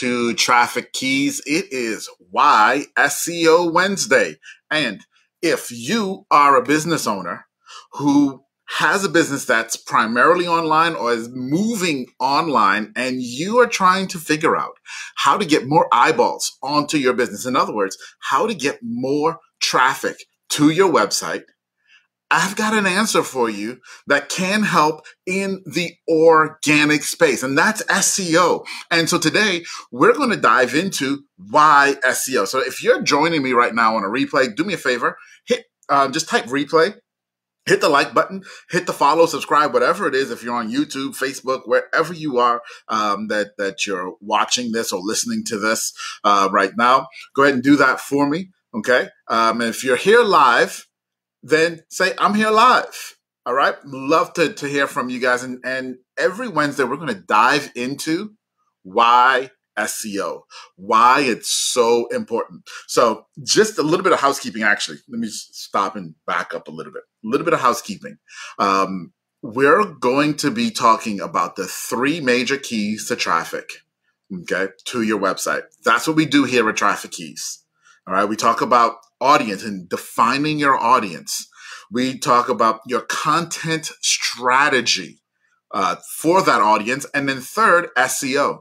to Traffic Keys. It is Why SEO Wednesday. And if you are a business owner who has a business that's primarily online or is moving online and you are trying to figure out how to get more eyeballs onto your business. In other words, how to get more traffic to your website I've got an answer for you that can help in the organic space, and that's SEO. And so today we're going to dive into why SEO. So if you're joining me right now on a replay, do me a favor, hit uh, just type replay. Hit the like button, hit the follow, subscribe, whatever it is. If you're on YouTube, Facebook, wherever you are um, that that you're watching this or listening to this uh, right now, go ahead and do that for me. Okay. Um, and if you're here live, then say, I'm here live. All right. Love to, to hear from you guys. And, and every Wednesday, we're going to dive into why SEO, why it's so important. So, just a little bit of housekeeping, actually. Let me stop and back up a little bit. A little bit of housekeeping. Um, we're going to be talking about the three major keys to traffic, okay, to your website. That's what we do here at Traffic Keys. All right. We talk about audience and defining your audience. We talk about your content strategy uh, for that audience. And then third, SEO.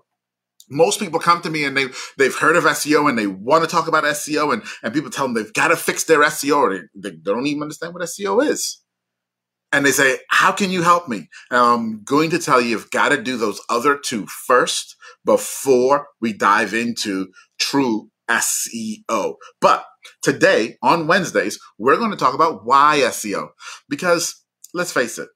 Most people come to me and they, they've heard of SEO and they want to talk about SEO and, and people tell them they've got to fix their SEO or they, they don't even understand what SEO is. And they say, how can you help me? And I'm going to tell you, you've got to do those other two first before we dive into true SEO. But today on Wednesdays, we're going to talk about why SEO. Because let's face it,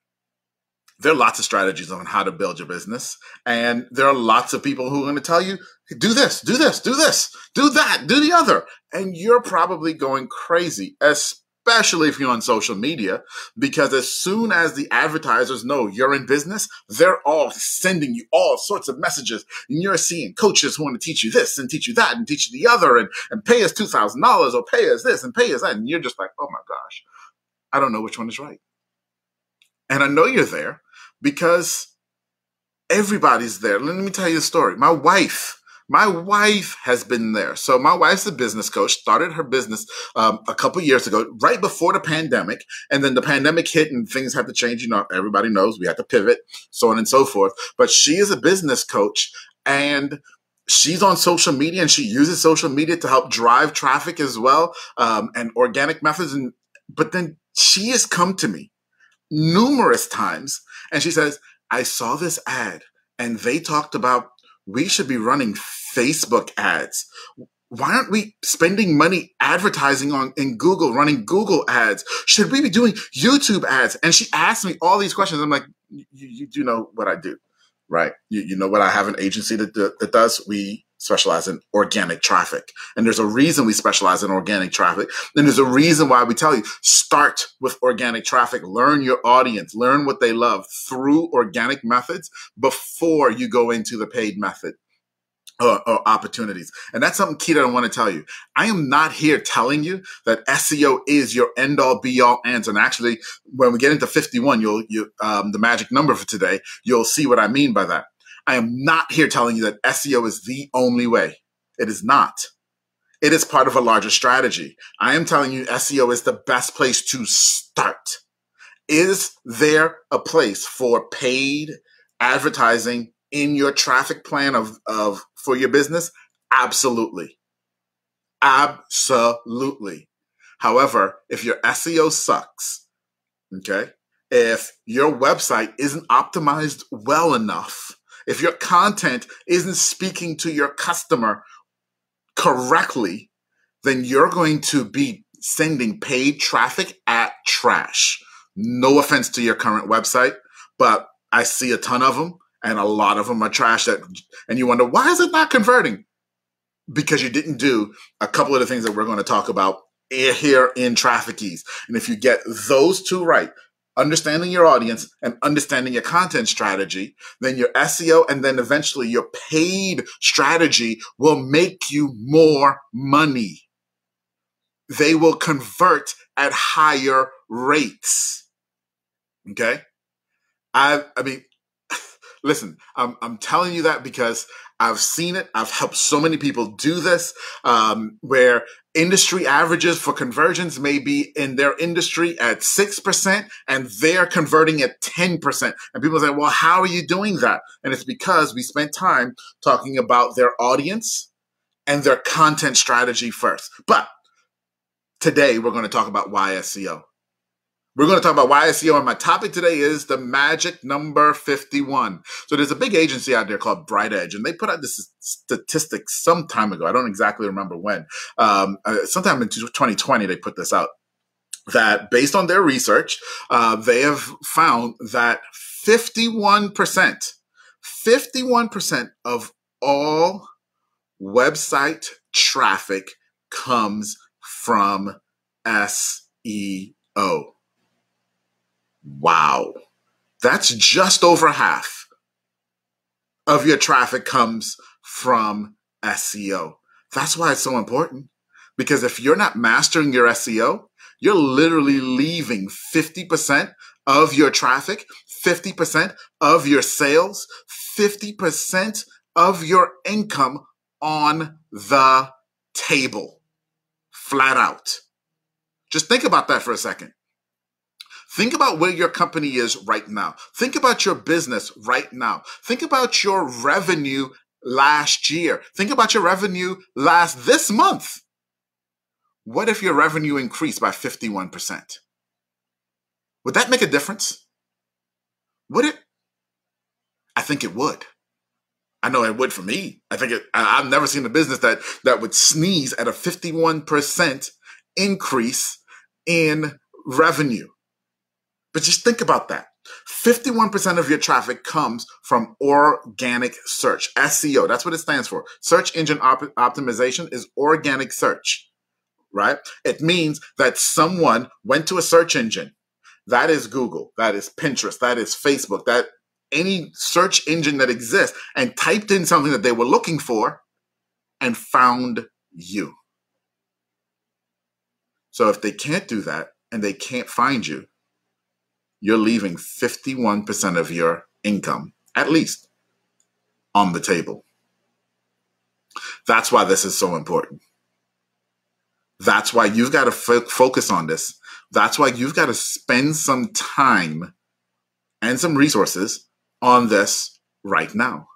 there are lots of strategies on how to build your business. And there are lots of people who are going to tell you, do this, do this, do this, do that, do the other. And you're probably going crazy, especially especially if you're on social media, because as soon as the advertisers know you're in business, they're all sending you all sorts of messages. And you're seeing coaches who want to teach you this and teach you that and teach you the other and, and pay us $2,000 or pay us this and pay us that. And you're just like, oh my gosh, I don't know which one is right. And I know you're there because everybody's there. Let me tell you a story. My wife, my wife has been there. So my wife's a business coach, started her business um, a couple years ago, right before the pandemic. And then the pandemic hit and things had to change. You know, everybody knows we had to pivot, so on and so forth. But she is a business coach and she's on social media and she uses social media to help drive traffic as well um, and organic methods. And but then she has come to me numerous times and she says, I saw this ad and they talked about we should be running Facebook ads. Why aren't we spending money advertising on in Google, running Google ads? Should we be doing YouTube ads? And she asked me all these questions. I'm like, you, do know what I do, right? You, you know what I have an agency that, that does. We specialize in organic traffic. And there's a reason we specialize in organic traffic. And there's a reason why we tell you start with organic traffic, learn your audience, learn what they love through organic methods before you go into the paid method. Or, or, opportunities. And that's something key that I want to tell you. I am not here telling you that SEO is your end all be all answer. And actually, when we get into 51, you'll, you, um, the magic number for today, you'll see what I mean by that. I am not here telling you that SEO is the only way. It is not. It is part of a larger strategy. I am telling you SEO is the best place to start. Is there a place for paid advertising in your traffic plan of, of for your business? Absolutely. Absolutely. However, if your SEO sucks, okay, if your website isn't optimized well enough, if your content isn't speaking to your customer correctly, then you're going to be sending paid traffic at trash. No offense to your current website, but I see a ton of them and a lot of them are trash that and you wonder why is it not converting? Because you didn't do a couple of the things that we're going to talk about here in traffic keys. And if you get those two right, understanding your audience and understanding your content strategy, then your SEO and then eventually your paid strategy will make you more money. They will convert at higher rates. Okay. I, I mean, listen, I'm, I'm telling you that because I've seen it. I've helped so many people do this, um, where industry averages for conversions may be in their industry at 6% and they're converting at 10%. And people say, well, how are you doing that? And it's because we spent time talking about their audience and their content strategy first. But today we're going to talk about why SEO. We're going to talk about why SEO, and my topic today is the magic number 51. So there's a big agency out there called BrightEdge, and they put out this statistic some time ago. I don't exactly remember when. Um, uh, sometime in 2020, they put this out. That based on their research, uh, they have found that 51%, 51% of all website traffic comes from SEO. Wow. That's just over half of your traffic comes from SEO. That's why it's so important. Because if you're not mastering your SEO, you're literally leaving 50% of your traffic, 50% of your sales, 50% of your income on the table. Flat out. Just think about that for a second. Think about where your company is right now. Think about your business right now. Think about your revenue last year. Think about your revenue last this month. What if your revenue increased by 51%? Would that make a difference? Would it? I think it would. I know it would for me. I think it, I've never seen a business that, that would sneeze at a 51% increase in revenue. But just think about that. 51% of your traffic comes from organic search, SEO. That's what it stands for. Search engine op- optimization is organic search, right? It means that someone went to a search engine. That is Google, that is Pinterest, that is Facebook, that any search engine that exists and typed in something that they were looking for and found you. So if they can't do that and they can't find you, you're leaving 51% of your income, at least, on the table. That's why this is so important. That's why you've got to f- focus on this. That's why you've got to spend some time and some resources on this right now.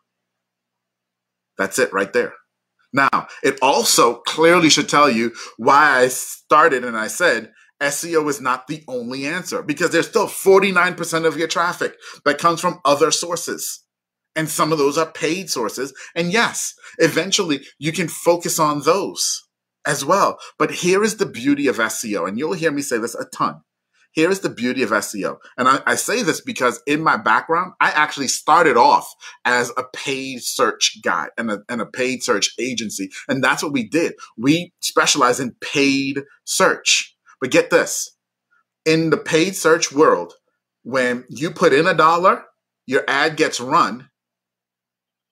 That's it right there. Now, it also clearly should tell you why I started and I said SEO is not the only answer because there's still 49% of your traffic that comes from other sources. And some of those are paid sources. And yes, eventually you can focus on those as well. But here is the beauty of SEO. And you'll hear me say this a ton. Here is the beauty of SEO. And I, I, say this because in my background, I actually started off as a paid search guy and a, and a paid search agency. And that's what we did. We specialize in paid search. But get this in the paid search world, when you put in a dollar, your ad gets run.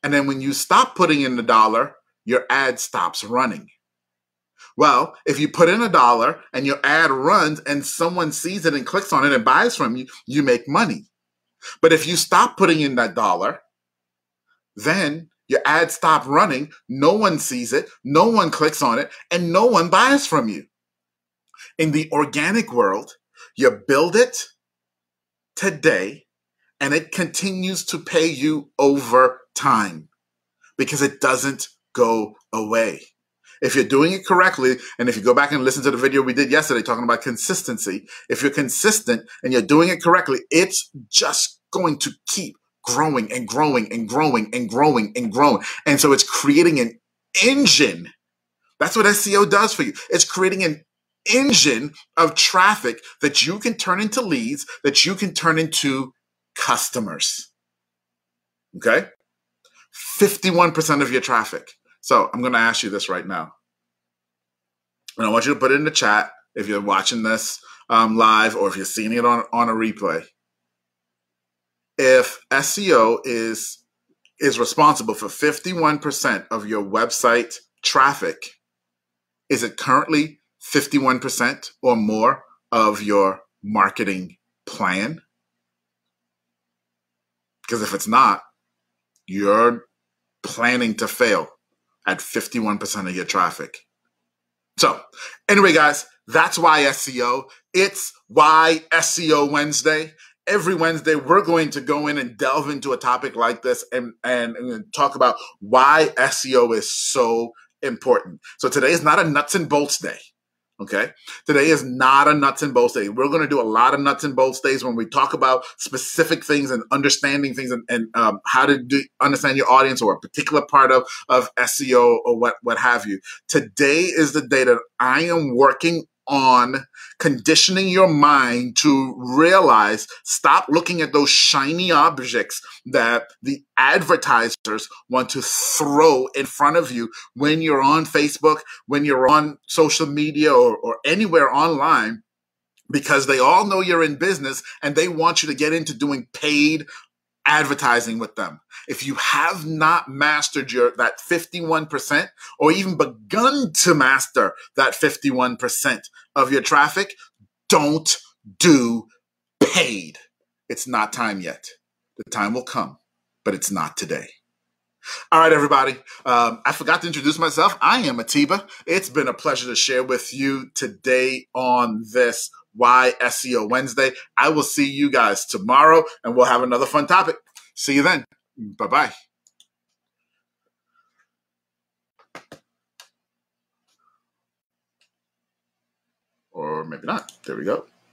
And then when you stop putting in the dollar, your ad stops running. Well, if you put in a dollar and your ad runs and someone sees it and clicks on it and buys from you, you make money. But if you stop putting in that dollar, then your ad stops running, no one sees it, no one clicks on it, and no one buys from you. In the organic world, you build it today and it continues to pay you over time because it doesn't go away. If you're doing it correctly, and if you go back and listen to the video we did yesterday talking about consistency, if you're consistent and you're doing it correctly, it's just going to keep growing and growing and growing and growing and growing. And so it's creating an engine. That's what SEO does for you. It's creating an engine of traffic that you can turn into leads, that you can turn into customers. Okay? 51% of your traffic. So I'm going to ask you this right now. And I want you to put it in the chat if you're watching this um, live or if you're seeing it on, on a replay. If SEO is is responsible for 51% of your website traffic, is it currently 51% or more of your marketing plan? Because if it's not, you're planning to fail at 51% of your traffic. So, anyway, guys, that's why SEO. It's why SEO Wednesday. Every Wednesday, we're going to go in and delve into a topic like this and, and, and talk about why SEO is so important. So today is not a nuts and bolts day. Okay. Today is not a nuts and bolts day. We're going to do a lot of nuts and bolts days when we talk about specific things and understanding things and, and um, how to do, understand your audience or a particular part of, of SEO or what, what have you. Today is the day that I am working on conditioning your mind to realize stop looking at those shiny objects that the advertisers want to throw in front of you when you're on Facebook, when you're on social media or, or anywhere online because they all know you're in business and they want you to get into doing paid advertising with them. If you have not mastered your that 51% or even begun to master that 51% of your traffic, don't do paid. It's not time yet. The time will come, but it's not today. All right, everybody. Um, I forgot to introduce myself. I am Atiba. It's been a pleasure to share with you today on this why SEO Wednesday. I will see you guys tomorrow and we'll have another fun topic. See you then. Bye bye. Or maybe not. There we go.